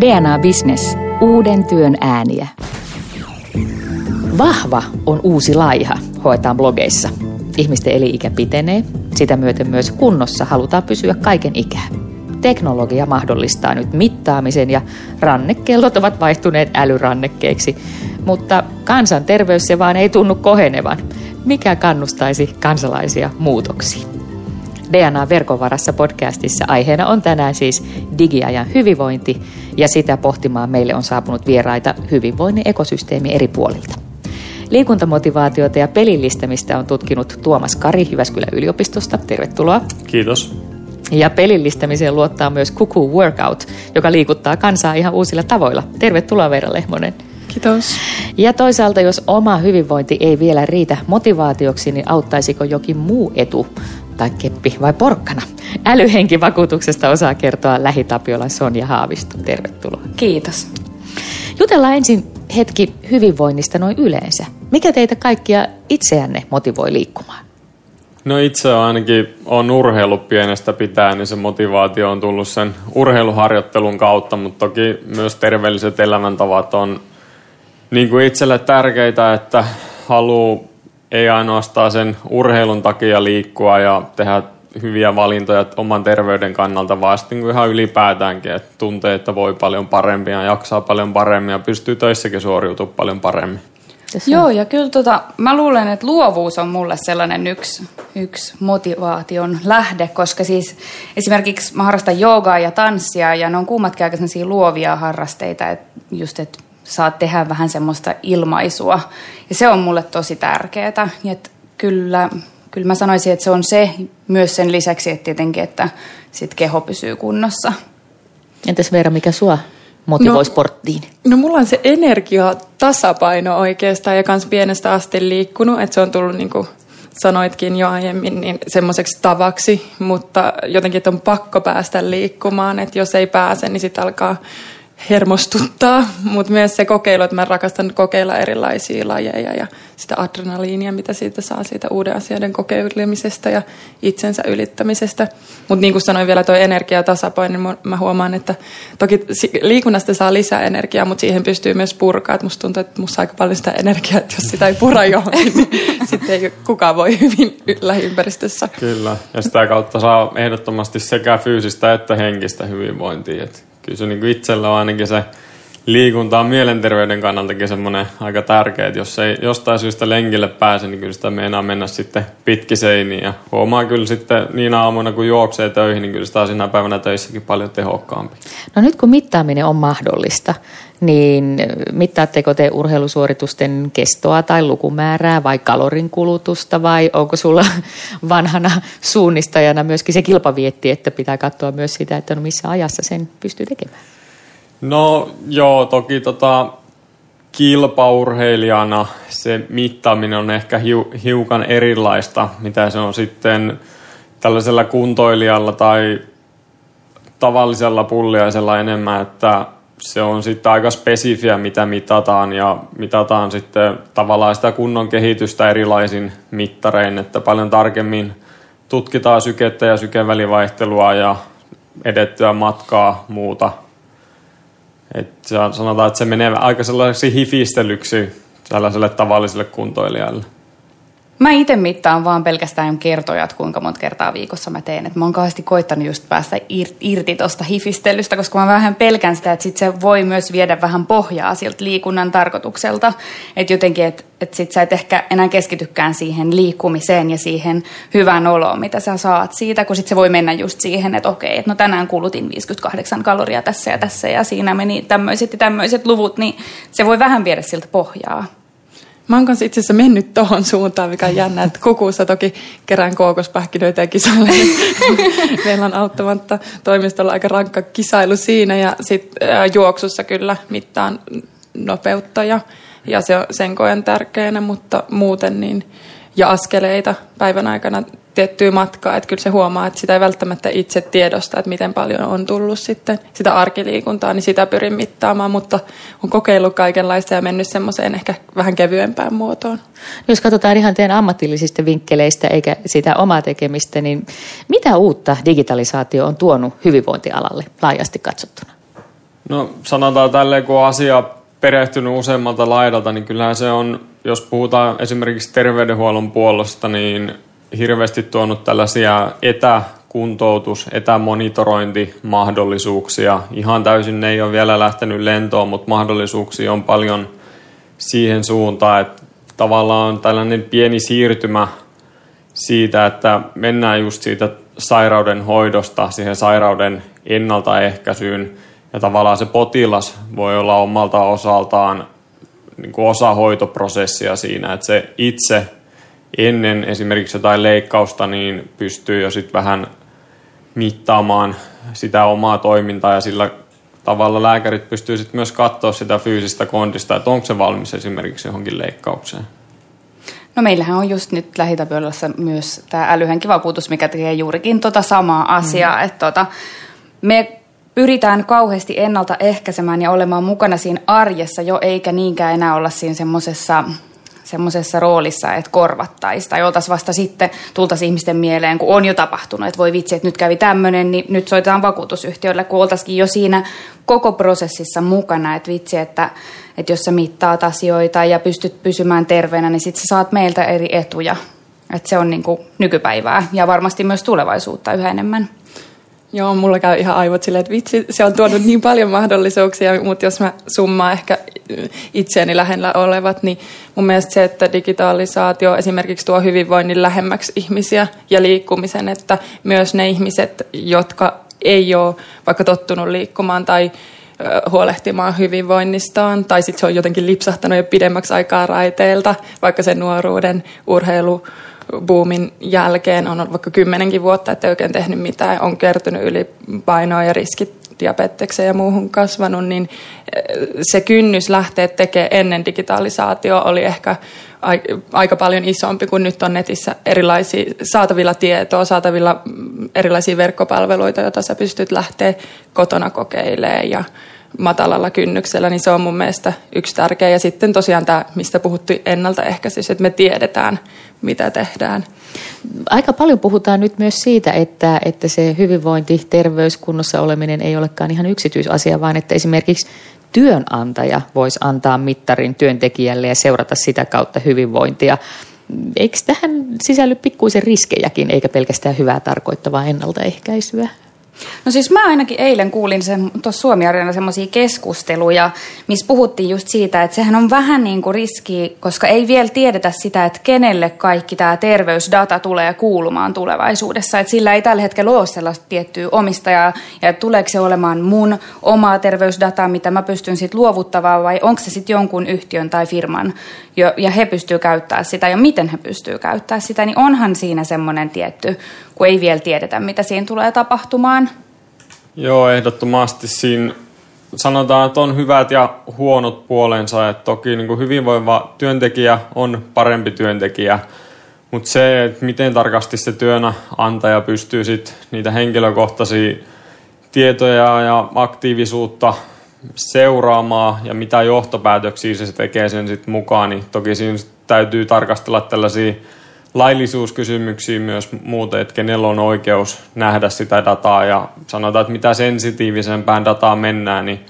DNA Business. Uuden työn ääniä. Vahva on uusi laiha, hoetaan blogeissa. Ihmisten eli-ikä pitenee, sitä myöten myös kunnossa halutaan pysyä kaiken ikää. Teknologia mahdollistaa nyt mittaamisen ja rannekellot ovat vaihtuneet älyrannekkeiksi, mutta kansanterveys se vaan ei tunnu kohenevan. Mikä kannustaisi kansalaisia muutoksiin? DNA Verkovarassa podcastissa aiheena on tänään siis digiajan hyvinvointi ja sitä pohtimaan meille on saapunut vieraita hyvinvoinnin ekosysteemi eri puolilta. Liikuntamotivaatiota ja pelillistämistä on tutkinut Tuomas Kari Jyväskylän yliopistosta. Tervetuloa. Kiitos. Ja pelillistämiseen luottaa myös Kuku Workout, joka liikuttaa kansaa ihan uusilla tavoilla. Tervetuloa Veera Lehmonen. Kiitos. Ja toisaalta, jos oma hyvinvointi ei vielä riitä motivaatioksi, niin auttaisiko jokin muu etu tai keppi vai porkkana? Älyhenkivakuutuksesta osaa kertoa Lähitapiolan Sonja Haavisto. Tervetuloa. Kiitos. Jutellaan ensin hetki hyvinvoinnista noin yleensä. Mikä teitä kaikkia itseänne motivoi liikkumaan? No itse on ainakin on urheilu pienestä pitää, niin se motivaatio on tullut sen urheiluharjoittelun kautta, mutta toki myös terveelliset elämäntavat on niin kuin itselle tärkeitä, että haluaa ei ainoastaan sen urheilun takia liikkua ja tehdä hyviä valintoja oman terveyden kannalta, vaan sitten niin ihan ylipäätäänkin, että tuntee, että voi paljon paremmin ja jaksaa paljon paremmin ja pystyy töissäkin suoriutumaan paljon paremmin. Joo, ja kyllä tota, mä luulen, että luovuus on mulle sellainen yksi, yksi motivaation lähde, koska siis esimerkiksi mä harrastan joogaa ja tanssia, ja ne on kummatkin aika luovia harrasteita, että just, että saat tehdä vähän semmoista ilmaisua. Ja se on mulle tosi tärkeää. Ja että kyllä, kyllä mä sanoisin, että se on se myös sen lisäksi, että tietenkin, että sit keho pysyy kunnossa. Entäs Veera, mikä sua motivoi no, sporttiin? No mulla on se energia tasapaino oikeastaan ja kans pienestä asti liikkunut, että se on tullut niin kuin sanoitkin jo aiemmin, niin semmoiseksi tavaksi, mutta jotenkin että on pakko päästä liikkumaan, että jos ei pääse, niin sitten alkaa hermostuttaa, mutta myös se kokeilu, että mä rakastan kokeilla erilaisia lajeja ja sitä adrenaliinia, mitä siitä saa siitä uuden asioiden kokeilemisesta ja itsensä ylittämisestä. Mutta niin kuin sanoin vielä tuo energiatasapaino, niin mä huomaan, että toki liikunnasta saa lisää energiaa, mutta siihen pystyy myös purkaa. Musta tuntuu, että musta aika paljon sitä energiaa, että jos sitä ei pura johonkin, niin sitten ei kukaan voi hyvin lähiympäristössä. Kyllä, ja sitä kautta saa ehdottomasti sekä fyysistä että henkistä hyvinvointia. Että kyllä se niin itsellä on ainakin se liikunta on mielenterveyden kannaltakin semmoinen aika tärkeä, että jos ei jostain syystä lenkille pääse, niin kyllä sitä meinaa mennä sitten pitkiseiniin. Ja huomaa kyllä sitten niin aamuina, kun juoksee töihin, niin kyllä sitä on siinä päivänä töissäkin paljon tehokkaampi. No nyt kun mittaaminen on mahdollista, niin mittaatteko te urheilusuoritusten kestoa tai lukumäärää vai kalorin kulutusta vai onko sulla vanhana suunnistajana myöskin se kilpavietti, että pitää katsoa myös sitä, että no missä ajassa sen pystyy tekemään? No joo, toki tota, kilpaurheilijana se mittaaminen on ehkä hiukan erilaista, mitä se on sitten tällaisella kuntoilijalla tai tavallisella pulliaisella enemmän, että se on sitten aika spesifiä, mitä mitataan ja mitataan sitten tavallaan sitä kunnon kehitystä erilaisin mittarein, että paljon tarkemmin tutkitaan sykettä ja sykevälivaihtelua ja edettyä matkaa muuta. Et sanotaan, että se menee aika sellaiseksi hifistelyksi tällaiselle tavalliselle kuntoilijalle. Mä itse mittaan vaan pelkästään kertoja, että kuinka monta kertaa viikossa mä teen. Et mä oon kauheasti koittanut just päästä irti tuosta hifistelystä, koska mä vähän pelkän sitä, että sit se voi myös viedä vähän pohjaa siltä liikunnan tarkoitukselta. Että jotenkin, että et sit sä et ehkä enää keskitykään siihen liikkumiseen ja siihen hyvään oloon, mitä sä saat siitä, kun sit se voi mennä just siihen, että okei, että no tänään kulutin 58 kaloria tässä ja tässä ja siinä meni tämmöiset ja tämmöiset luvut, niin se voi vähän viedä siltä pohjaa. Mä kanssa itse asiassa mennyt tohon suuntaan, mikä on jännä, että kukuussa toki kerään kookospähkinöitä ja kisalle. Meillä on auttamatta toimistolla aika rankka kisailu siinä ja sitten juoksussa kyllä mittaan nopeutta ja, ja se, sen koen tärkeänä, mutta muuten niin ja askeleita päivän aikana tiettyä matkaa, että kyllä se huomaa, että sitä ei välttämättä itse tiedosta, että miten paljon on tullut sitten sitä arkiliikuntaa, niin sitä pyrin mittaamaan, mutta on kokeillut kaikenlaista ja mennyt semmoiseen ehkä vähän kevyempään muotoon. Jos katsotaan ihan teidän ammatillisista vinkkeleistä eikä sitä omaa tekemistä, niin mitä uutta digitalisaatio on tuonut hyvinvointialalle laajasti katsottuna? No sanotaan tälleen, kun asia perehtynyt useammalta laidalta, niin kyllähän se on, jos puhutaan esimerkiksi terveydenhuollon puolesta, niin hirveästi tuonut tällaisia etäkuntoutus, etämonitorointimahdollisuuksia. Ihan täysin ne ei ole vielä lähtenyt lentoon, mutta mahdollisuuksia on paljon siihen suuntaan, että tavallaan tällainen pieni siirtymä siitä, että mennään just siitä sairauden hoidosta siihen sairauden ennaltaehkäisyyn – ja tavallaan se potilas voi olla omalta osaltaan niin kuin osa hoitoprosessia siinä, että se itse ennen esimerkiksi jotain leikkausta niin pystyy jo sitten vähän mittaamaan sitä omaa toimintaa ja sillä tavalla lääkärit pystyy sitten myös katsoa sitä fyysistä kondista, että onko se valmis esimerkiksi johonkin leikkaukseen. No meillähän on just nyt lähitapiollassa myös tämä älyhenkivakuutus, mikä tekee juurikin tota samaa asiaa. Mm. Että tota, me pyritään kauheasti ennaltaehkäisemään ja olemaan mukana siinä arjessa jo, eikä niinkään enää olla siinä semmoisessa semmoisessa roolissa, että korvattaisiin tai oltaisiin vasta sitten, tultaisiin ihmisten mieleen, kun on jo tapahtunut, että voi vitsi, että nyt kävi tämmöinen, niin nyt soitetaan vakuutusyhtiölle, kun oltaisiin jo siinä koko prosessissa mukana, että vitsi, että, että jos sä mittaat asioita ja pystyt pysymään terveenä, niin sitten sä saat meiltä eri etuja. Että se on niin kuin nykypäivää ja varmasti myös tulevaisuutta yhä enemmän. Joo, mulla käy ihan aivot silleen, että vitsi, se on tuonut niin paljon mahdollisuuksia, mutta jos mä summaan ehkä itseäni lähellä olevat, niin mun mielestä se, että digitalisaatio esimerkiksi tuo hyvinvoinnin lähemmäksi ihmisiä ja liikkumisen, että myös ne ihmiset, jotka ei ole vaikka tottunut liikkumaan tai huolehtimaan hyvinvoinnistaan, tai sitten se on jotenkin lipsahtanut jo pidemmäksi aikaa raiteilta, vaikka sen nuoruuden urheilu boomin jälkeen on ollut vaikka kymmenenkin vuotta, että ei oikein tehnyt mitään, on kertynyt ylipainoa ja riskit diabetekseen ja muuhun kasvanut, niin eh, se kynnys lähteä tekemään ennen digitalisaatio oli ehkä aika paljon isompi kuin nyt on netissä erilaisia saatavilla tietoa, saatavilla mm, erilaisia verkkopalveluita, joita sä pystyt lähteä kotona kokeilemaan ja matalalla kynnyksellä, niin se on mun mielestä yksi tärkeä. Ja sitten tosiaan tämä, mistä puhuttiin ennaltaehkäisys, että me tiedetään, mitä tehdään. Aika paljon puhutaan nyt myös siitä, että, että se hyvinvointi, terveys, kunnossa oleminen ei olekaan ihan yksityisasia, vaan että esimerkiksi työnantaja voisi antaa mittarin työntekijälle ja seurata sitä kautta hyvinvointia. Eikö tähän sisälly pikkuisen riskejäkin, eikä pelkästään hyvää tarkoittavaa ennaltaehkäisyä? No siis mä ainakin eilen kuulin sen, tuossa suomi semmoisia keskusteluja, missä puhuttiin just siitä, että sehän on vähän niin kuin riski, koska ei vielä tiedetä sitä, että kenelle kaikki tämä terveysdata tulee kuulumaan tulevaisuudessa. Että sillä ei tällä hetkellä ole sellaista tiettyä omistajaa, ja tuleeko se olemaan mun omaa terveysdataa, mitä mä pystyn sitten luovuttamaan, vai onko se sitten jonkun yhtiön tai firman, ja he pystyy käyttämään sitä, ja miten he pystyy käyttämään sitä, niin onhan siinä semmoinen tietty kun ei vielä tiedetä, mitä siinä tulee tapahtumaan. Joo, ehdottomasti siinä sanotaan, että on hyvät ja huonot puolensa. Että toki niin kuin hyvinvoiva työntekijä on parempi työntekijä, mutta se, että miten tarkasti se työnantaja pystyy sit niitä henkilökohtaisia tietoja ja aktiivisuutta seuraamaan ja mitä johtopäätöksiä se tekee sen sitten mukaan, niin toki siinä täytyy tarkastella tällaisia laillisuuskysymyksiä myös muuten, että kenellä on oikeus nähdä sitä dataa ja sanotaan, että mitä sensitiivisempään dataan mennään, niin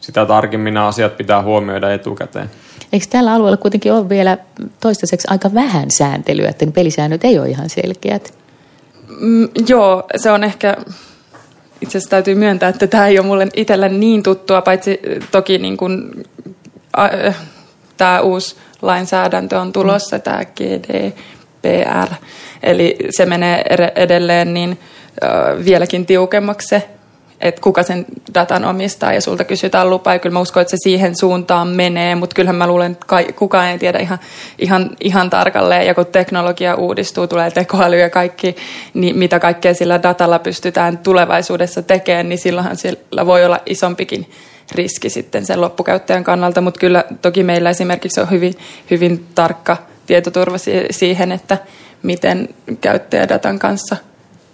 sitä tarkemmin nämä asiat pitää huomioida etukäteen. Eikö tällä alueella kuitenkin ole vielä toistaiseksi aika vähän sääntelyä, että ne pelisäännöt ei ole ihan selkeät? Mm, joo, se on ehkä, itse asiassa täytyy myöntää, että tämä ei ole mulle itsellä niin tuttua, paitsi toki niin kuin, äh, tämä uusi lainsäädäntö on tulossa, mm. tämä GD, PR. Eli se menee edelleen niin vieläkin tiukemmaksi se, että kuka sen datan omistaa ja sulta kysytään lupaa. Ja kyllä mä uskon, että se siihen suuntaan menee, mutta kyllähän mä luulen, että kukaan ei tiedä ihan, ihan, ihan tarkalleen. Ja kun teknologia uudistuu, tulee tekoäly ja kaikki, niin mitä kaikkea sillä datalla pystytään tulevaisuudessa tekemään, niin silloinhan sillä voi olla isompikin riski sitten sen loppukäyttäjän kannalta. Mutta kyllä toki meillä esimerkiksi on hyvin, hyvin tarkka – tietoturva siihen, että miten käyttäjädatan kanssa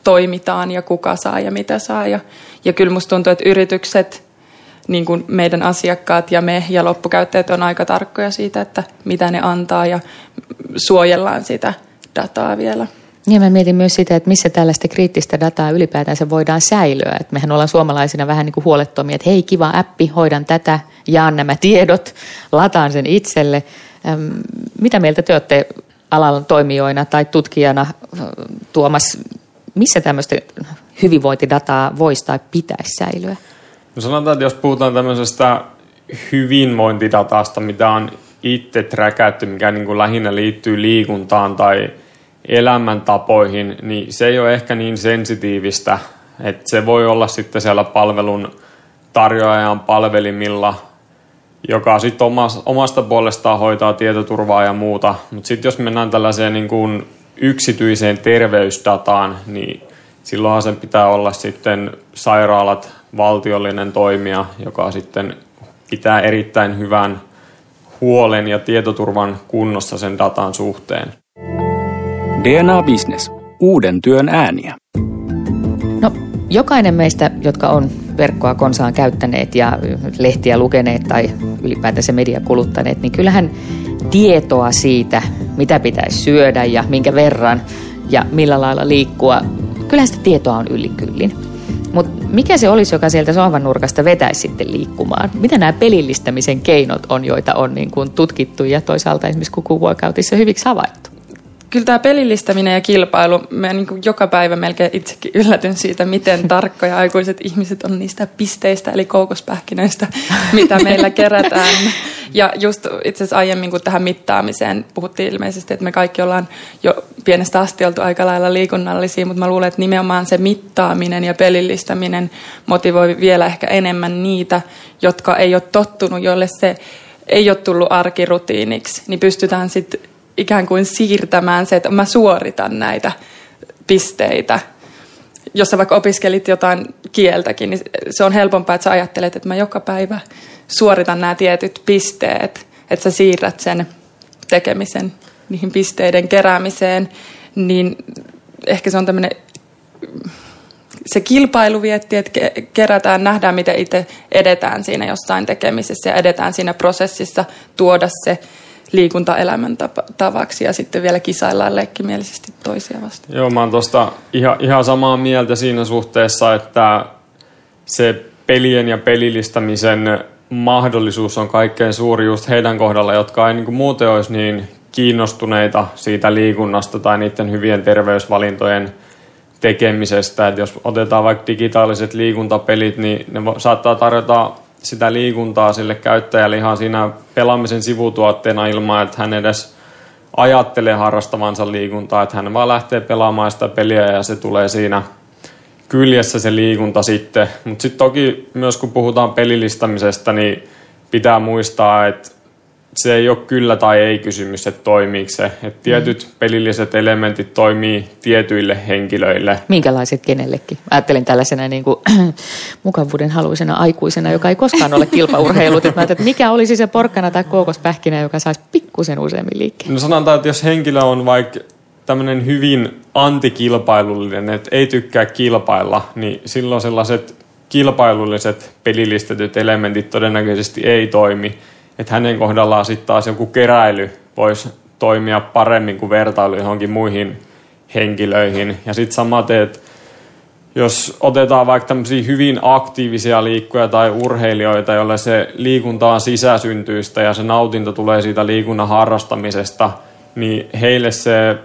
toimitaan ja kuka saa ja mitä saa. Ja, ja kyllä musta tuntuu, että yritykset, niin kuin meidän asiakkaat ja me ja loppukäyttäjät on aika tarkkoja siitä, että mitä ne antaa ja suojellaan sitä dataa vielä. Niin mä mietin myös sitä, että missä tällaista kriittistä dataa ylipäätänsä voidaan säilyä. Että mehän ollaan suomalaisina vähän niin kuin huolettomia, että hei kiva appi, hoidan tätä, jaan nämä tiedot, lataan sen itselle. Mitä mieltä te olette alan toimijoina tai tutkijana Tuomas, missä tämmöistä hyvinvointidataa voisi tai pitäisi säilyä? No sanotaan, että jos puhutaan tämmöisestä hyvinvointidatasta, mitä on itse träkätty, mikä niin kuin lähinnä liittyy liikuntaan tai elämäntapoihin, niin se ei ole ehkä niin sensitiivistä, että se voi olla sitten siellä palvelun tarjoajan palvelimilla, joka sitten omasta puolestaan hoitaa tietoturvaa ja muuta. Mutta sitten jos mennään tällaiseen niin kuin yksityiseen terveysdataan, niin silloinhan sen pitää olla sitten sairaalat, valtiollinen toimija, joka sitten pitää erittäin hyvän huolen ja tietoturvan kunnossa sen datan suhteen. DNA Business. Uuden työn ääniä. No, jokainen meistä, jotka on verkkoa konsaan käyttäneet ja lehtiä lukeneet tai ylipäätänsä media kuluttaneet, niin kyllähän tietoa siitä, mitä pitäisi syödä ja minkä verran ja millä lailla liikkua, kyllähän sitä tietoa on yli kyllin. Mutta mikä se olisi, joka sieltä sohvan nurkasta vetäisi sitten liikkumaan? Mitä nämä pelillistämisen keinot on, joita on niin kuin tutkittu ja toisaalta esimerkiksi kukuvuokautissa hyviksi havaittu? Kyllä tämä pelillistäminen ja kilpailu, mä niin kuin joka päivä melkein itsekin yllätyn siitä, miten tarkkoja aikuiset ihmiset on niistä pisteistä, eli koukospähkinöistä, mitä meillä kerätään. Ja just itse asiassa aiemmin, kun tähän mittaamiseen puhuttiin ilmeisesti, että me kaikki ollaan jo pienestä asti oltu aika lailla liikunnallisia, mutta mä luulen, että nimenomaan se mittaaminen ja pelillistäminen motivoi vielä ehkä enemmän niitä, jotka ei ole tottunut, joille se ei ole tullut arkirutiiniksi, niin pystytään sitten ikään kuin siirtämään se, että mä suoritan näitä pisteitä. Jos sä vaikka opiskelit jotain kieltäkin, niin se on helpompaa, että sä ajattelet, että mä joka päivä suoritan nämä tietyt pisteet, että sä siirrät sen tekemisen niihin pisteiden keräämiseen, niin ehkä se on tämmöinen se kilpailuvietti, että kerätään, nähdään, miten itse edetään siinä jossain tekemisessä ja edetään siinä prosessissa, tuoda se liikuntaelämän tavaksi ja sitten vielä kisaillaan leikkimielisesti toisia vastaan. Joo, mä oon tosta ihan, ihan samaa mieltä siinä suhteessa, että se pelien ja pelillistämisen mahdollisuus on kaikkein suuri just heidän kohdalla, jotka ei niin muuten olisi niin kiinnostuneita siitä liikunnasta tai niiden hyvien terveysvalintojen tekemisestä. Et jos otetaan vaikka digitaaliset liikuntapelit, niin ne saattaa tarjota sitä liikuntaa sille käyttäjälle ihan siinä pelaamisen sivutuotteena ilman, että hän edes ajattelee harrastavansa liikuntaa, että hän vaan lähtee pelaamaan sitä peliä ja se tulee siinä kyljessä se liikunta sitten. Mutta sitten toki myös kun puhutaan pelillistämisestä, niin pitää muistaa, että se ei ole kyllä tai ei kysymys, että toimiiko se. Että tietyt mm. pelilliset elementit toimii tietyille henkilöille. Minkälaiset kenellekin? Ajattelin tällaisena niin kuin, mukavuuden haluisena aikuisena, joka ei koskaan ole kilpaurheilut. että, että mikä olisi se porkkana tai kookospähkinä, joka saisi pikkusen useammin liikkeen? No sanotaan, että jos henkilö on vaikka tämmöinen hyvin antikilpailullinen, että ei tykkää kilpailla, niin silloin sellaiset kilpailulliset pelillistetyt elementit todennäköisesti ei toimi että hänen kohdallaan sitten taas joku keräily voisi toimia paremmin kuin vertailu johonkin muihin henkilöihin. Ja sitten samaten, että jos otetaan vaikka tämmöisiä hyvin aktiivisia liikkuja tai urheilijoita, joille se liikunta on sisäsyntyistä ja se nautinto tulee siitä liikunnan harrastamisesta, niin heille se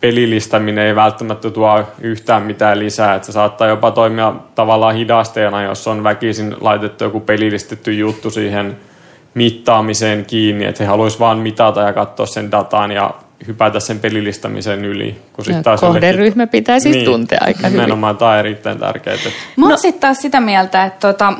pelillistäminen ei välttämättä tuo yhtään mitään lisää. Että se saattaa jopa toimia tavallaan hidasteena, jos on väkisin laitettu joku pelillistetty juttu siihen – mittaamiseen kiinni, että he haluaisivat vain mitata ja katsoa sen datan ja hypätä sen pelillistämisen yli. Kun sit taas kohderyhmä jollekin... pitää siis niin, tuntea aika nimenomaan, hyvin. Nimenomaan, tämä on erittäin tärkeää. Mä oon no. sitten taas sitä mieltä, että tota,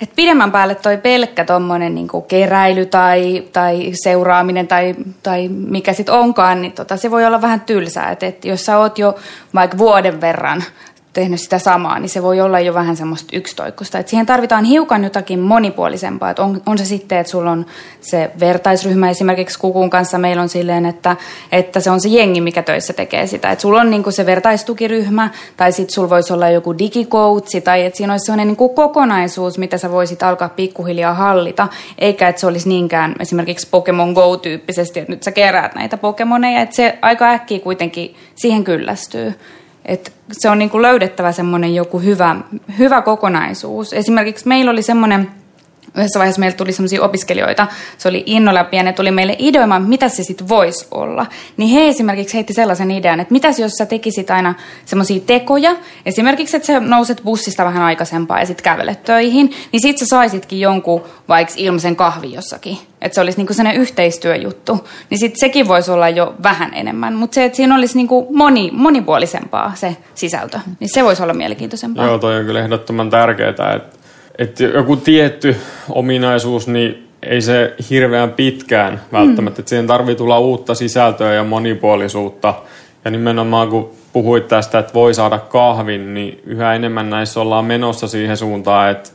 et pidemmän päälle toi pelkkä tuommoinen niinku keräily tai, tai seuraaminen tai, tai mikä sitten onkaan, niin tota, se voi olla vähän tylsää. Että et jos sä oot jo vaikka vuoden verran tehnyt sitä samaa, niin se voi olla jo vähän semmoista yksitoikkosta. Et siihen tarvitaan hiukan jotakin monipuolisempaa. Et on, on se sitten, että sulla on se vertaisryhmä esimerkiksi Kukun kanssa meillä on silleen, että, että se on se jengi, mikä töissä tekee sitä. Että sulla on niinku se vertaistukiryhmä tai sitten sulla voisi olla joku digikoutsi tai että siinä olisi sellainen niinku kokonaisuus, mitä sä voisit alkaa pikkuhiljaa hallita, eikä että se olisi niinkään esimerkiksi Pokemon Go-tyyppisesti, että nyt sä keräät näitä Pokemoneja, että se aika äkkiä kuitenkin siihen kyllästyy. Et se on niinku löydettävä semmoinen joku hyvä, hyvä kokonaisuus. Esimerkiksi meillä oli semmoinen yhdessä vaiheessa meille tuli sellaisia opiskelijoita, se oli innolla ja ne tuli meille ideoimaan, mitä se sitten voisi olla. Niin he esimerkiksi heitti sellaisen idean, että mitäs jos sä tekisit aina semmoisia tekoja, esimerkiksi että sä nouset bussista vähän aikaisempaa ja sitten kävelet töihin, niin sit sä saisitkin jonkun vaikka ilmaisen kahvi jossakin. Että se olisi niinku sellainen yhteistyöjuttu. Niin sitten sekin voisi olla jo vähän enemmän. Mutta se, että siinä olisi niinku moni, monipuolisempaa se sisältö, niin se voisi olla mielenkiintoisempaa. Joo, toi on kyllä ehdottoman tärkeää, että että joku tietty ominaisuus, niin ei se hirveän pitkään välttämättä. Mm. Että siihen tarvii tulla uutta sisältöä ja monipuolisuutta. Ja nimenomaan kun puhuit tästä, että voi saada kahvin, niin yhä enemmän näissä ollaan menossa siihen suuntaan, että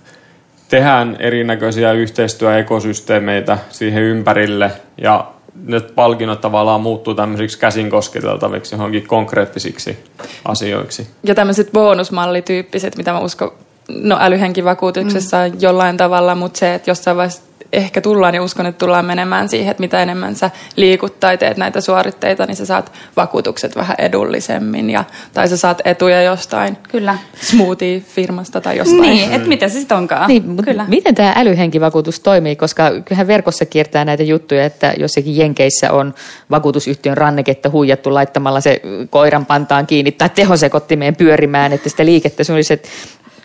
tehdään erinäköisiä yhteistyöekosysteemeitä siihen ympärille ja nyt palkinnot tavallaan muuttuu tämmöisiksi käsin kosketeltaviksi johonkin konkreettisiksi asioiksi. Ja tämmöiset bonusmallityyppiset, mitä mä uskon no älyhenkivakuutuksessa mm. jollain tavalla, mutta se, että jossain vaiheessa ehkä tullaan ja uskon, että tullaan menemään siihen, että mitä enemmän sä liikut tai teet näitä suoritteita, niin sä saat vakuutukset vähän edullisemmin ja, tai sä saat etuja jostain Kyllä. smoothie-firmasta tai jostain. Niin, että mitä se sitten onkaan. Niin, Kyllä. Miten tämä älyhenkivakuutus toimii, koska kyllähän verkossa kiertää näitä juttuja, että jossakin Jenkeissä on vakuutusyhtiön ranneketta huijattu laittamalla se koiran pantaan kiinni tai tehosekottimeen pyörimään, että sitä liikettä se olisi, että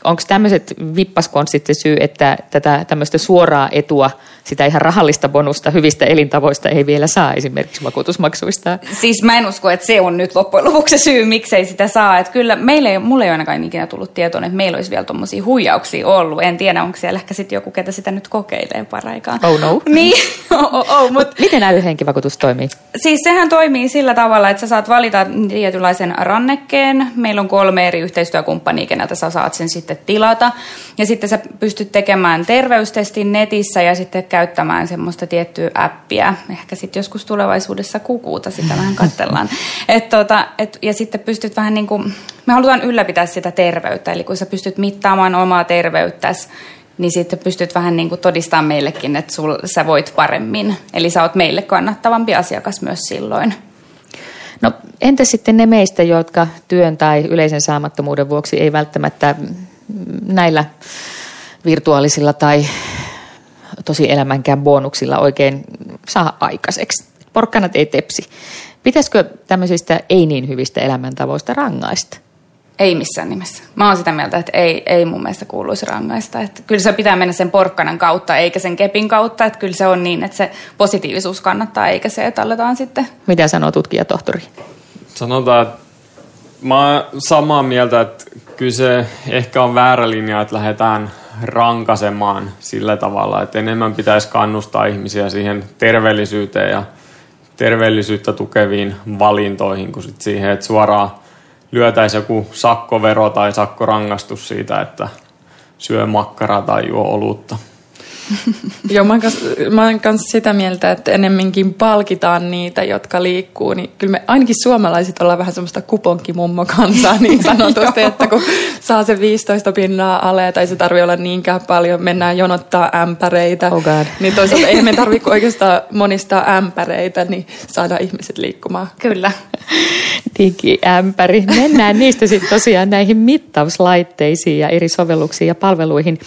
onko tämmöiset vippaskonstit se syy, että tätä tämmöistä suoraa etua, sitä ihan rahallista bonusta hyvistä elintavoista ei vielä saa esimerkiksi vakuutusmaksuista? Siis mä en usko, että se on nyt loppujen lopuksi se syy, miksei sitä saa. Että kyllä meille ei, mulle ei ainakaan ikinä tullut tietoon, että meillä olisi vielä tuommoisia huijauksia ollut. En tiedä, onko siellä ehkä sitten joku, ketä sitä nyt kokeilee paraikaan. Oh no. Niin, oh, oh, oh, mut, Miten älyhenkivakuutus toimii? Siis sehän toimii sillä tavalla, että sä saat valita tietynlaisen rannekkeen. Meillä on kolme eri yhteistyökumppania, keneltä sä saat sen sitten tilata. Ja sitten sä pystyt tekemään terveystestin netissä ja sitten käyttämään semmoista tiettyä appia. Ehkä sitten joskus tulevaisuudessa kukuuta sitä vähän katsellaan. Et tota, et, ja sitten pystyt vähän niin kuin, me halutaan ylläpitää sitä terveyttä. Eli kun sä pystyt mittaamaan omaa terveyttäsi, niin sitten pystyt vähän niin kuin todistamaan meillekin, että sul, sä voit paremmin. Eli sä oot meille kannattavampi asiakas myös silloin. No entä sitten ne meistä, jotka työn tai yleisen saamattomuuden vuoksi ei välttämättä näillä virtuaalisilla tai tosi elämänkään bonuksilla oikein saa aikaiseksi. Porkkanat ei tepsi. Pitäisikö tämmöisistä ei niin hyvistä elämäntavoista rangaista? Ei missään nimessä. Mä oon sitä mieltä, että ei, ei mun mielestä kuuluisi rangaista. Että kyllä se pitää mennä sen porkkanan kautta eikä sen kepin kautta. Että kyllä se on niin, että se positiivisuus kannattaa eikä se, että aletaan sitten. Mitä sanoo tutkija tohtori? Sanotaan, että mä oon samaa mieltä, että kyllä se ehkä on väärä linja, että lähdetään rankasemaan sillä tavalla, että enemmän pitäisi kannustaa ihmisiä siihen terveellisyyteen ja terveellisyyttä tukeviin valintoihin, kuin sit siihen, että suoraan lyötäisiin joku sakkovero tai sakkorangastus siitä, että syö makkaraa tai juo olutta. Joo, mä oon, kans, mä oon kans sitä mieltä, että enemminkin palkitaan niitä, jotka liikkuu. Niin kyllä me ainakin suomalaiset ollaan vähän semmoista kuponkimummo-kansaa niin sanotusti, että kun saa se 15 pinnaa ale tai se tarvii olla niinkään paljon, mennään jonottaa ämpäreitä. Oh God. Niin toisaalta ei me tarvitse oikeastaan monistaa ämpäreitä, niin saada ihmiset liikkumaan. Kyllä. Digiämpäri. Mennään niistä sitten tosiaan näihin mittauslaitteisiin ja eri sovelluksiin ja palveluihin.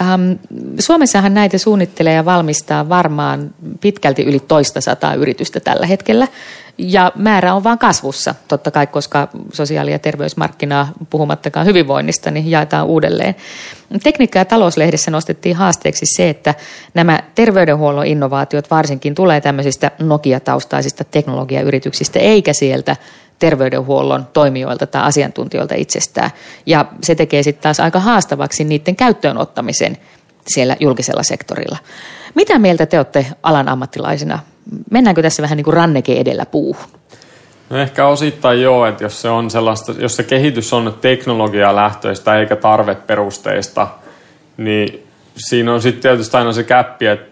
Ähm, Suomessahan näitä suunnittelee ja valmistaa varmaan pitkälti yli toista sataa yritystä tällä hetkellä. Ja määrä on vaan kasvussa, totta kai, koska sosiaali- ja terveysmarkkinaa, puhumattakaan hyvinvoinnista, niin jaetaan uudelleen. Tekniikka- ja talouslehdessä nostettiin haasteeksi se, että nämä terveydenhuollon innovaatiot varsinkin tulee tämmöisistä Nokia-taustaisista teknologiayrityksistä, eikä sieltä terveydenhuollon toimijoilta tai asiantuntijoilta itsestään. Ja se tekee sitten taas aika haastavaksi niiden käyttöön ottamisen siellä julkisella sektorilla. Mitä mieltä te olette alan ammattilaisina? Mennäänkö tässä vähän niin kuin ranneke edellä puuhun? No ehkä osittain joo, että jos se, on sellaista, jos se kehitys on teknologialähtöistä eikä tarveperusteista, niin siinä on sitten tietysti aina se käppi, että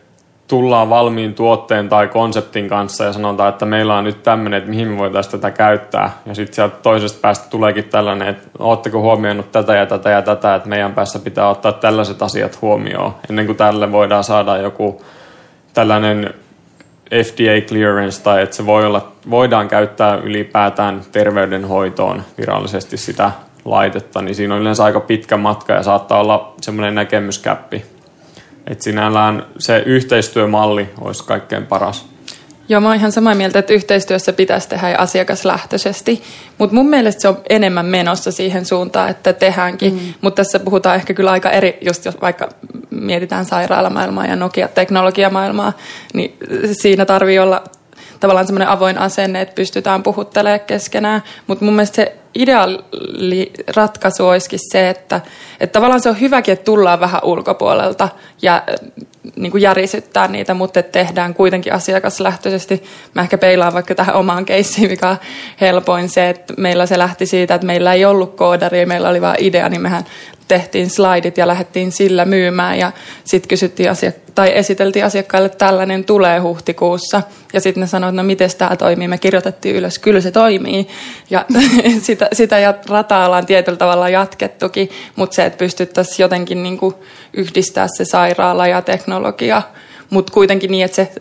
tullaan valmiin tuotteen tai konseptin kanssa ja sanotaan, että meillä on nyt tämmöinen, että mihin me voitaisiin tätä käyttää. Ja sitten sieltä toisesta päästä tuleekin tällainen, että oletteko huomioinut tätä ja tätä ja tätä, että meidän päässä pitää ottaa tällaiset asiat huomioon. Ennen kuin tälle voidaan saada joku tällainen FDA clearance tai että se voi olla, voidaan käyttää ylipäätään terveydenhoitoon virallisesti sitä laitetta, niin siinä on yleensä aika pitkä matka ja saattaa olla semmoinen näkemyskäppi. Että sinällään se yhteistyömalli olisi kaikkein paras. Joo, mä oon ihan samaa mieltä, että yhteistyössä pitäisi tehdä asiakaslähtöisesti, mutta mun mielestä se on enemmän menossa siihen suuntaan, että tehdäänkin, mm. mutta tässä puhutaan ehkä kyllä aika eri, just jos vaikka mietitään sairaalamaailmaa ja Nokia-teknologiamaailmaa, niin siinä tarvii olla tavallaan semmoinen avoin asenne, että pystytään puhuttelemaan keskenään. Mutta mun mielestä se ideaali ratkaisu olisikin se, että, että tavallaan se on hyväkin, että tullaan vähän ulkopuolelta. Ja niin kuin järisyttää niitä, mutta tehdään kuitenkin asiakaslähtöisesti. Mä ehkä peilaan vaikka tähän omaan keissiin, mikä on helpoin se, että meillä se lähti siitä, että meillä ei ollut koodari, meillä oli vain idea, niin mehän tehtiin slaidit ja lähdettiin sillä myymään ja sitten kysyttiin asiak- tai esiteltiin asiakkaille, että tällainen tulee huhtikuussa. Ja sitten ne sanoivat, että no miten tämä toimii, me kirjoitettiin ylös, kyllä se toimii. Ja sitä, sitä rataa ollaan tietyllä tavalla jatkettukin, mutta se, että pystyttäisiin jotenkin niin kuin yhdistää se sairaala ja teknologia, mutta kuitenkin niin, että se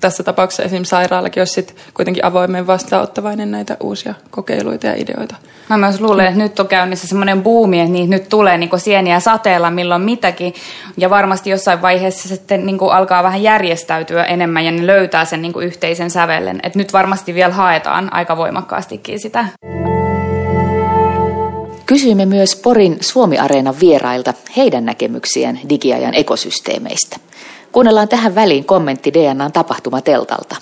tässä tapauksessa esimerkiksi sairaalakin olisi sit kuitenkin avoimen vastaanottavainen näitä uusia kokeiluita ja ideoita. Mä myös luulen, että nyt on käynnissä semmoinen buumi, että niin nyt tulee niin sieniä sateella milloin mitäkin. Ja varmasti jossain vaiheessa sitten niin alkaa vähän järjestäytyä enemmän ja ne löytää sen niin yhteisen sävellen. Et nyt varmasti vielä haetaan aika voimakkaastikin sitä. Kysyimme myös Porin Suomi-areenan vierailta heidän näkemyksiään digiajan ekosysteemeistä. Kuunnellaan tähän väliin kommentti DNAn tapahtumateltalta.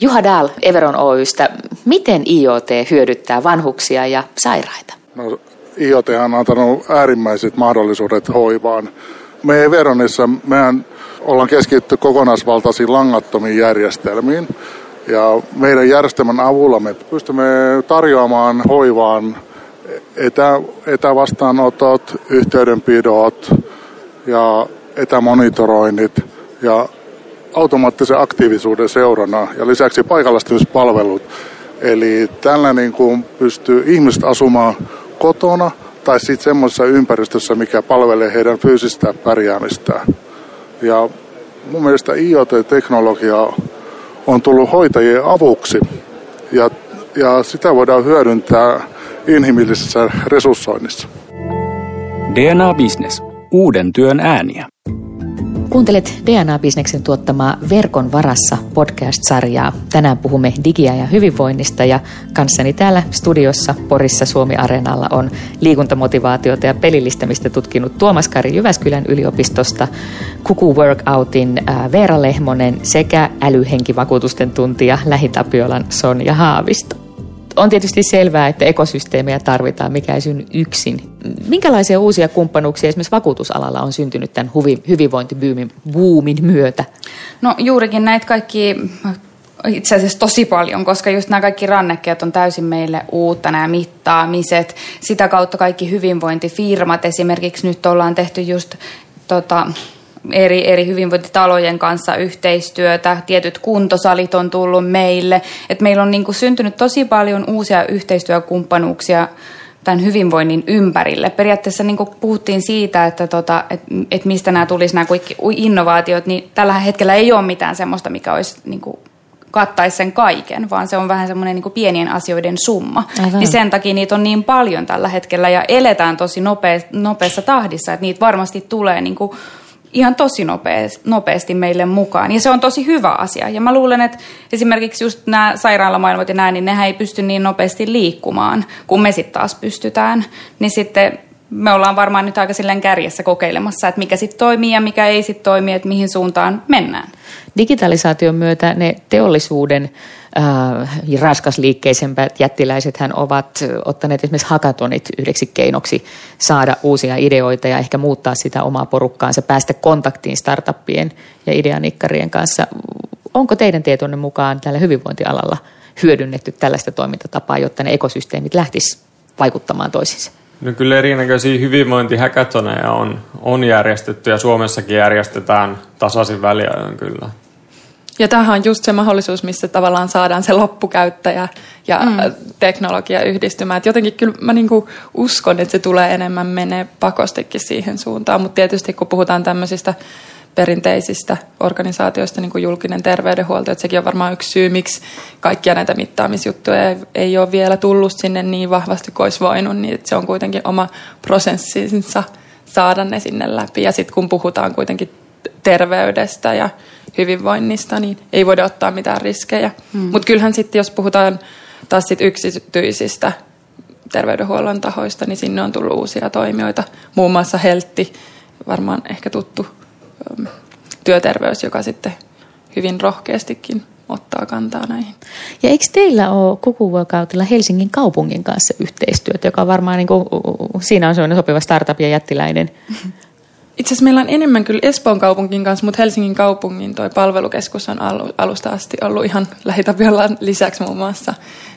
Juha Dahl Everon Oystä, miten IoT hyödyttää vanhuksia ja sairaita? No, IoT on antanut äärimmäiset mahdollisuudet hoivaan. Me Everonissa mehän ollaan keskitty kokonaisvaltaisiin langattomiin järjestelmiin. Ja meidän järjestelmän avulla me pystymme tarjoamaan hoivaan etä, etävastaanotot, yhteydenpidot ja etämonitoroinnit ja automaattisen aktiivisuuden seurana ja lisäksi paikallistumispalvelut. Eli tällä niin kuin pystyy ihmiset asumaan kotona tai sitten semmoisessa ympäristössä, mikä palvelee heidän fyysistä pärjäämistään. Ja mun mielestä IoT-teknologia on tullut hoitajien avuksi ja, ja sitä voidaan hyödyntää inhimillisessä resurssoinnissa. DNA Business. Uuden työn ääniä. Kuuntelet DNA-bisneksen tuottamaa Verkon varassa podcast-sarjaa. Tänään puhumme digia ja hyvinvoinnista ja kanssani täällä studiossa Porissa Suomi-areenalla on liikuntamotivaatiota ja pelillistämistä tutkinut Tuomas Kari Jyväskylän yliopistosta, Kuku Workoutin Veera Lehmonen sekä älyhenkivakuutusten tuntija Lähitapiolan Sonja Haavisto on tietysti selvää, että ekosysteemejä tarvitaan, mikä ei synny yksin. Minkälaisia uusia kumppanuuksia esimerkiksi vakuutusalalla on syntynyt tämän hyvinvointiboomin myötä? No juurikin näitä kaikki itse asiassa tosi paljon, koska just nämä kaikki rannekkeet on täysin meille uutta, nämä mittaamiset. Sitä kautta kaikki hyvinvointifirmat, esimerkiksi nyt ollaan tehty just tota, eri, eri hyvinvointitalojen kanssa yhteistyötä. Tietyt kuntosalit on tullut meille. Et meillä on niin kuin syntynyt tosi paljon uusia yhteistyökumppanuuksia tämän hyvinvoinnin ympärille. Periaatteessa niin puhuttiin siitä, että, tota, et, et mistä nämä tulisi nämä innovaatiot, niin tällä hetkellä ei ole mitään sellaista, mikä olisi niin kuin kattaisi sen kaiken, vaan se on vähän semmoinen niin pienien asioiden summa. Aivan. Niin sen takia niitä on niin paljon tällä hetkellä ja eletään tosi nopeassa tahdissa, että niitä varmasti tulee niin kuin ihan tosi nopeasti, meille mukaan. Ja se on tosi hyvä asia. Ja mä luulen, että esimerkiksi just nämä sairaalamaailmat ja näin, niin nehän ei pysty niin nopeasti liikkumaan, kun me sitten taas pystytään. Niin sitten me ollaan varmaan nyt aika silleen kärjessä kokeilemassa, että mikä sitten toimii ja mikä ei sitten toimi, että mihin suuntaan mennään. Digitalisaation myötä ne teollisuuden äh, raskasliikkeisempät jättiläiset hän ovat ottaneet esimerkiksi hakatonit yhdeksi keinoksi saada uusia ideoita ja ehkä muuttaa sitä omaa porukkaansa, päästä kontaktiin startuppien ja ideanikkarien kanssa. Onko teidän tietonne mukaan tällä hyvinvointialalla hyödynnetty tällaista toimintatapaa, jotta ne ekosysteemit lähtis vaikuttamaan toisiinsa? No kyllä erinäköisiä hyvinvointihäkätoneja on, on järjestetty ja Suomessakin järjestetään tasaisin väliajoin kyllä. Ja tämähän on just se mahdollisuus, missä tavallaan saadaan se loppukäyttäjä ja mm. teknologia yhdistymään. Et jotenkin kyllä mä niinku uskon, että se tulee enemmän menee pakostikin siihen suuntaan, mutta tietysti kun puhutaan tämmöisistä perinteisistä organisaatioista, niin kuin julkinen terveydenhuolto, että sekin on varmaan yksi syy, miksi kaikkia näitä mittaamisjuttuja ei, ei ole vielä tullut sinne niin vahvasti kuin olisi voinut, niin se on kuitenkin oma prosessinsa saada ne sinne läpi. Ja sitten kun puhutaan kuitenkin terveydestä ja hyvinvoinnista, niin ei voida ottaa mitään riskejä. Hmm. Mutta kyllähän sitten, jos puhutaan taas sit yksityisistä terveydenhuollon tahoista, niin sinne on tullut uusia toimijoita. Muun muassa Heltti, varmaan ehkä tuttu työterveys, joka sitten hyvin rohkeastikin ottaa kantaa näihin. Ja eikö teillä ole kukuvuokautilla Helsingin kaupungin kanssa yhteistyötä, joka varmaan niin kuin, siinä on sellainen sopiva startup ja jättiläinen itse asiassa meillä on enemmän kyllä Espoon kaupunkin kanssa, mutta Helsingin kaupungin toi palvelukeskus on alusta asti ollut ihan lähitapiolan lisäksi muun muassa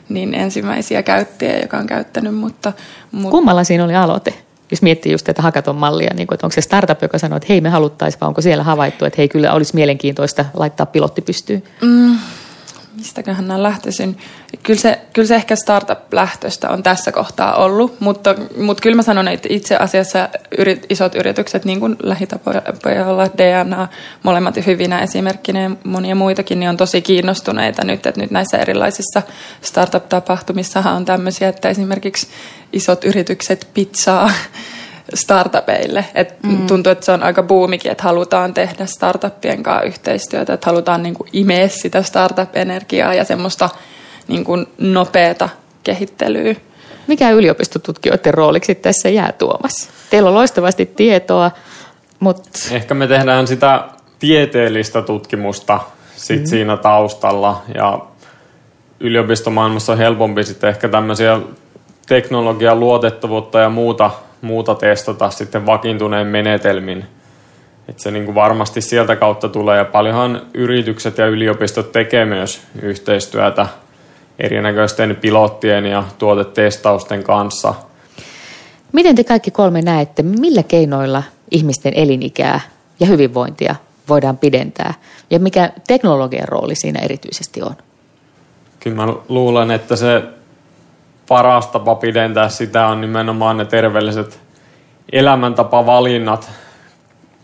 niin ensimmäisiä käyttäjiä, joka on käyttänyt. Mutta, mutta... Kummalla siinä oli aloite? Jos miettii just tätä hakaton mallia, niin kuin, että onko se startup, joka sanoo, että hei me haluttaisiin, vai onko siellä havaittu, että hei kyllä olisi mielenkiintoista laittaa pilotti pystyyn? Mm, mistäköhän nämä lähtöisin. Kyllä se, kyllä se ehkä startup-lähtöistä on tässä kohtaa ollut, mutta, mutta kyllä mä sanon, että itse asiassa yrit, isot yritykset, niin kuin lähitapojalla, DNA, molemmat hyvinä esimerkkinä ja monia muitakin, niin on tosi kiinnostuneita nyt, että nyt näissä erilaisissa startup-tapahtumissahan on tämmöisiä, että esimerkiksi isot yritykset pizzaa startupeille. Et mm. Tuntuu, että se on aika buumikin, että halutaan tehdä startuppien kanssa yhteistyötä, että halutaan niin kuin imeä sitä startup-energiaa ja semmoista niin kuin nopeata kehittelyä. Mikä yliopistotutkijoiden rooliksi tässä jää Tuomas? Teillä on loistavasti tietoa, mutta... Ehkä me tehdään sitä tieteellistä tutkimusta sit mm. siinä taustalla ja yliopistomaailmassa on helpompi sitten ehkä tämmöisiä teknologian luotettavuutta ja muuta muuta testata sitten vakiintuneen menetelmin. Että se niin kuin varmasti sieltä kautta tulee ja paljonhan yritykset ja yliopistot tekee myös yhteistyötä erinäköisten pilottien ja tuotetestausten kanssa. Miten te kaikki kolme näette, millä keinoilla ihmisten elinikää ja hyvinvointia voidaan pidentää ja mikä teknologian rooli siinä erityisesti on? Kyllä mä luulen, että se paras tapa pidentää sitä on nimenomaan ne terveelliset elämäntapavalinnat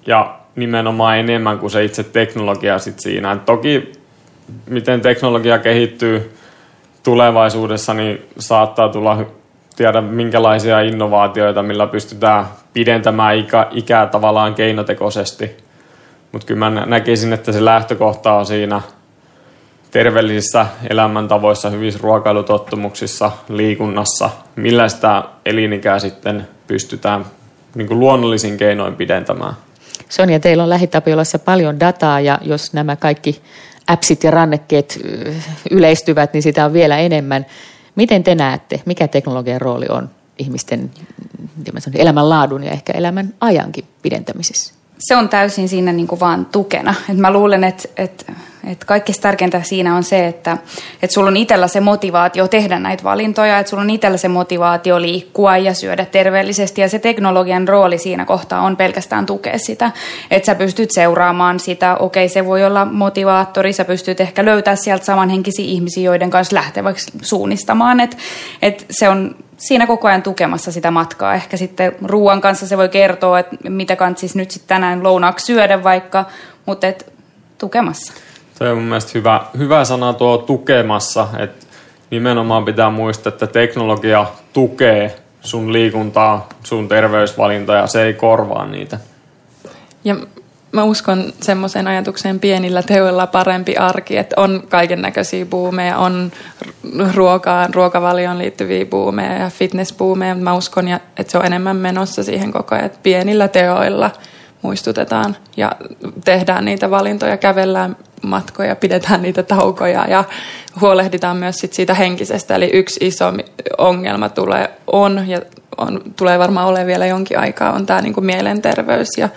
ja nimenomaan enemmän kuin se itse teknologia sit siinä. Et toki miten teknologia kehittyy tulevaisuudessa, niin saattaa tulla tiedä minkälaisia innovaatioita, millä pystytään pidentämään ikä, ikää tavallaan keinotekoisesti. Mutta kyllä mä näkisin, että se lähtökohta on siinä – terveellisissä elämäntavoissa, hyvissä ruokailutottumuksissa, liikunnassa, millä sitä elinikää sitten pystytään niin kuin luonnollisin keinoin pidentämään. Sonja, teillä on lähitapiolassa paljon dataa ja jos nämä kaikki appsit ja rannekkeet yleistyvät, niin sitä on vielä enemmän. Miten te näette, mikä teknologian rooli on ihmisten elämänlaadun ja ehkä elämän ajankin pidentämisessä? Se on täysin siinä niin kuin vaan tukena. Et mä luulen, että, että et kaikkein tärkeintä siinä on se, että et sulla on itsellä se motivaatio tehdä näitä valintoja, että sulla on itsellä se motivaatio liikkua ja syödä terveellisesti. Ja se teknologian rooli siinä kohtaa on pelkästään tukea sitä, että sä pystyt seuraamaan sitä, okei se voi olla motivaattori, sä pystyt ehkä löytää sieltä samanhenkisiä ihmisiä, joiden kanssa lähtee vaikka suunnistamaan, että et se on siinä koko ajan tukemassa sitä matkaa. Ehkä sitten ruoan kanssa se voi kertoa, että mitä kantsisi nyt sitten tänään lounaaksi syödä vaikka, mutta et tukemassa. Se on mun mielestä hyvä, hyvä sana tuo tukemassa, että nimenomaan pitää muistaa, että teknologia tukee sun liikuntaa, sun terveysvalintoja, se ei korvaa niitä. Ja mä uskon semmoiseen ajatukseen pienillä teoilla parempi arki, että on kaiken näköisiä buumeja, on ruokaan, ruokavalioon liittyviä buumeja ja fitnessbuumeja, mutta mä uskon, että se on enemmän menossa siihen koko ajan, että pienillä teoilla muistutetaan ja tehdään niitä valintoja, kävellään matkoja, pidetään niitä taukoja ja huolehditaan myös sit siitä henkisestä. Eli yksi iso ongelma tulee, on ja on, tulee varmaan olemaan vielä jonkin aikaa, on tämä niinku mielenterveys ja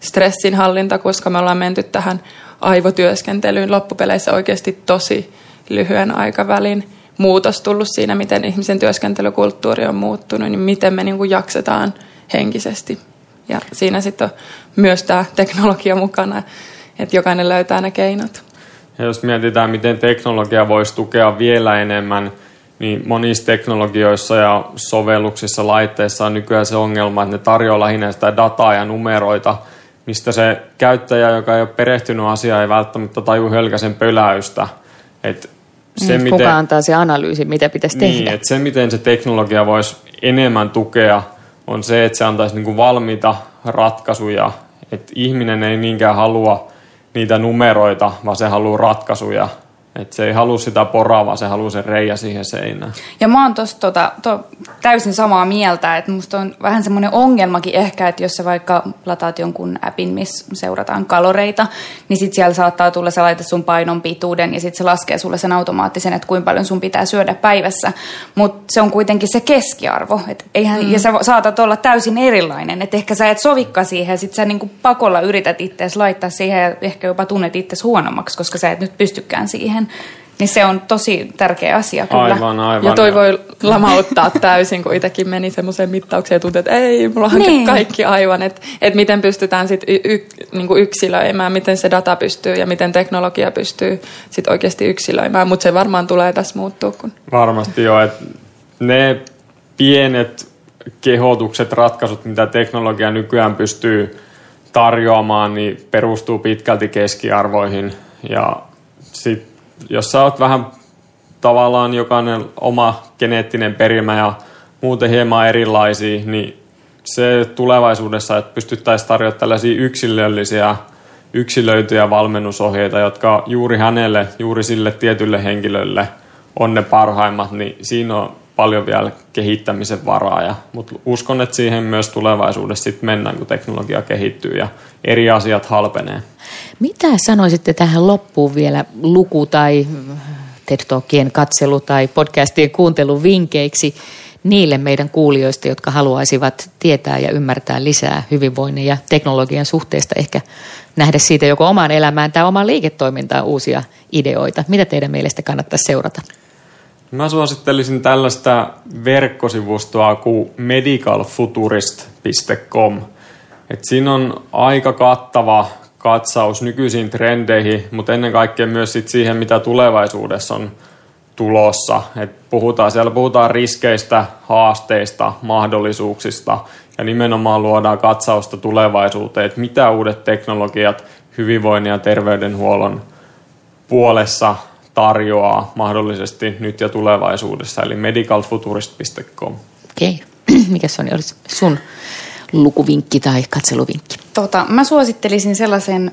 stressinhallinta, koska me ollaan menty tähän aivotyöskentelyyn loppupeleissä oikeasti tosi lyhyen aikavälin muutos tullut siinä, miten ihmisen työskentelykulttuuri on muuttunut, niin miten me niin kuin jaksetaan henkisesti. Ja siinä sitten on myös tämä teknologia mukana, että jokainen löytää ne keinot. Ja jos mietitään, miten teknologia voisi tukea vielä enemmän, niin monissa teknologioissa ja sovelluksissa, laitteissa on nykyään se ongelma, että ne tarjoaa lähinnä sitä dataa ja numeroita, mistä se käyttäjä, joka ei ole perehtynyt asiaan, ei välttämättä taju hölkäsen pöläystä. Et se, niin, miten, kuka antaa se analyysi, mitä pitäisi niin, tehdä. Että se, miten se teknologia voisi enemmän tukea, on se, että se antaisi niinku valmiita ratkaisuja. Että ihminen ei niinkään halua niitä numeroita, vaan se haluaa ratkaisuja et se ei halua sitä poraa, vaan se haluaa sen reijä siihen seinään. Ja mä oon tossa tota, to, täysin samaa mieltä, että musta on vähän semmoinen ongelmakin ehkä, että jos sä vaikka lataat jonkun appin, missä seurataan kaloreita, niin sit siellä saattaa tulla, sä laitat sun painon pituuden ja sitten se laskee sulle sen automaattisen, että kuinka paljon sun pitää syödä päivässä. Mutta se on kuitenkin se keskiarvo, et eihän, mm. ja sä saatat olla täysin erilainen, että ehkä sä et sovikka siihen ja sit sä niinku pakolla yrität itseäsi laittaa siihen ja ehkä jopa tunnet itse huonommaksi, koska sä et nyt pystykään siihen. Niin se on tosi tärkeä asia kyllä. Aivan, aivan. Ja toi voi lamauttaa täysin, kun itsekin meni semmoiseen mittaukseen ja tuntui, että ei, mulla on niin. kaikki aivan. Että et miten pystytään sitten y- y- niinku yksilöimään, miten se data pystyy ja miten teknologia pystyy sitten oikeasti yksilöimään. Mutta se varmaan tulee tässä muuttua. Kun... Varmasti joo, että ne pienet kehotukset, ratkaisut, mitä teknologia nykyään pystyy tarjoamaan, niin perustuu pitkälti keskiarvoihin ja sit, jos sä oot vähän tavallaan jokainen oma geneettinen perimä ja muuten hieman erilaisia, niin se tulevaisuudessa, että pystyttäisiin tarjoamaan tällaisia yksilöllisiä, yksilöityjä valmennusohjeita, jotka juuri hänelle, juuri sille tietylle henkilölle on ne parhaimmat, niin siinä on paljon vielä kehittämisen varaa. Ja, mutta uskon, että siihen myös tulevaisuudessa sit mennään, kun teknologia kehittyy ja eri asiat halpenee. Mitä sanoisitte tähän loppuun vielä luku- tai TED Talkien katselu- tai podcastien kuuntelun vinkkeiksi niille meidän kuulijoista, jotka haluaisivat tietää ja ymmärtää lisää hyvinvoinnin ja teknologian suhteesta, ehkä nähdä siitä joko omaan elämään tai omaan liiketoimintaan uusia ideoita. Mitä teidän mielestä kannattaisi seurata? Mä suosittelisin tällaista verkkosivustoa kuin medicalfuturist.com. Et siinä on aika kattava katsaus nykyisiin trendeihin, mutta ennen kaikkea myös sit siihen, mitä tulevaisuudessa on tulossa. Et puhutaan, siellä puhutaan riskeistä, haasteista, mahdollisuuksista ja nimenomaan luodaan katsausta tulevaisuuteen, että mitä uudet teknologiat hyvinvoinnin ja terveydenhuollon puolessa tarjoaa mahdollisesti nyt ja tulevaisuudessa, eli medicalfuturist.com. Okei, okay. mikä se on olisi sun lukuvinkki tai katseluvinkki? Tota, mä suosittelisin sellaisen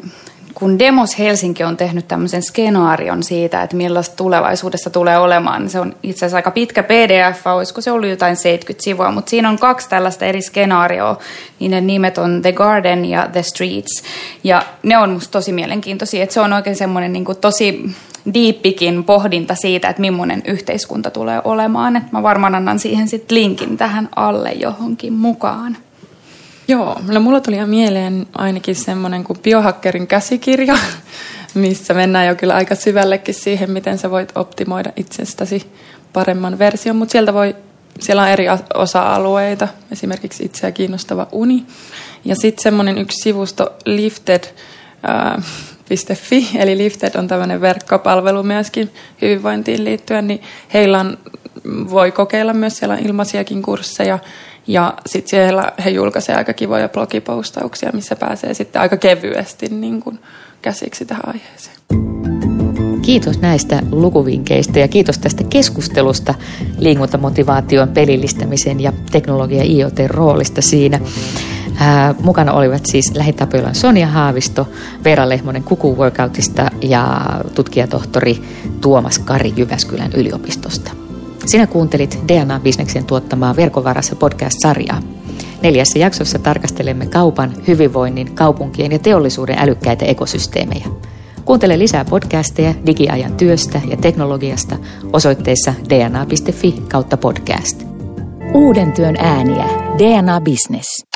kun Demos Helsinki on tehnyt tämmöisen skenaarion siitä, että millaista tulevaisuudessa tulee olemaan, niin se on itse asiassa aika pitkä pdf, olisiko se ollut jotain 70 sivua, mutta siinä on kaksi tällaista eri skenaarioa. Niiden nimet on The Garden ja The Streets. Ja ne on musta tosi mielenkiintoisia, että se on oikein semmoinen niin tosi diippikin pohdinta siitä, että millainen yhteiskunta tulee olemaan. Että mä varmaan annan siihen sitten linkin tähän alle johonkin mukaan. Joo, no mulla tuli ihan mieleen ainakin semmoinen kuin biohakkerin käsikirja, missä mennään jo kyllä aika syvällekin siihen, miten sä voit optimoida itsestäsi paremman version, mutta sieltä voi, siellä on eri osa-alueita, esimerkiksi itseä kiinnostava uni. Ja sitten semmoinen yksi sivusto lifted.fi, eli Lifted on tämmöinen verkkopalvelu myöskin hyvinvointiin liittyen, niin heillä on, voi kokeilla myös, siellä on ilmaisiakin kursseja, ja sitten siellä he julkaisevat aika kivoja blogipostauksia, missä pääsee sitten aika kevyesti niin kuin käsiksi tähän aiheeseen. Kiitos näistä lukuvinkkeistä ja kiitos tästä keskustelusta liikuntamotivaation pelillistämisen ja teknologia IoT roolista siinä. Ää, mukana olivat siis lähitapiolan Sonja Haavisto, Veera Lehmonen Kuku Workoutista ja tutkijatohtori Tuomas Kari Jyväskylän yliopistosta. Sinä kuuntelit DNA-bisneksen tuottamaa verkovarassa podcast-sarjaa. Neljässä jaksossa tarkastelemme kaupan, hyvinvoinnin, kaupunkien ja teollisuuden älykkäitä ekosysteemejä. Kuuntele lisää podcasteja digiajan työstä ja teknologiasta osoitteessa dna.fi kautta podcast. Uuden työn ääniä. DNA Business.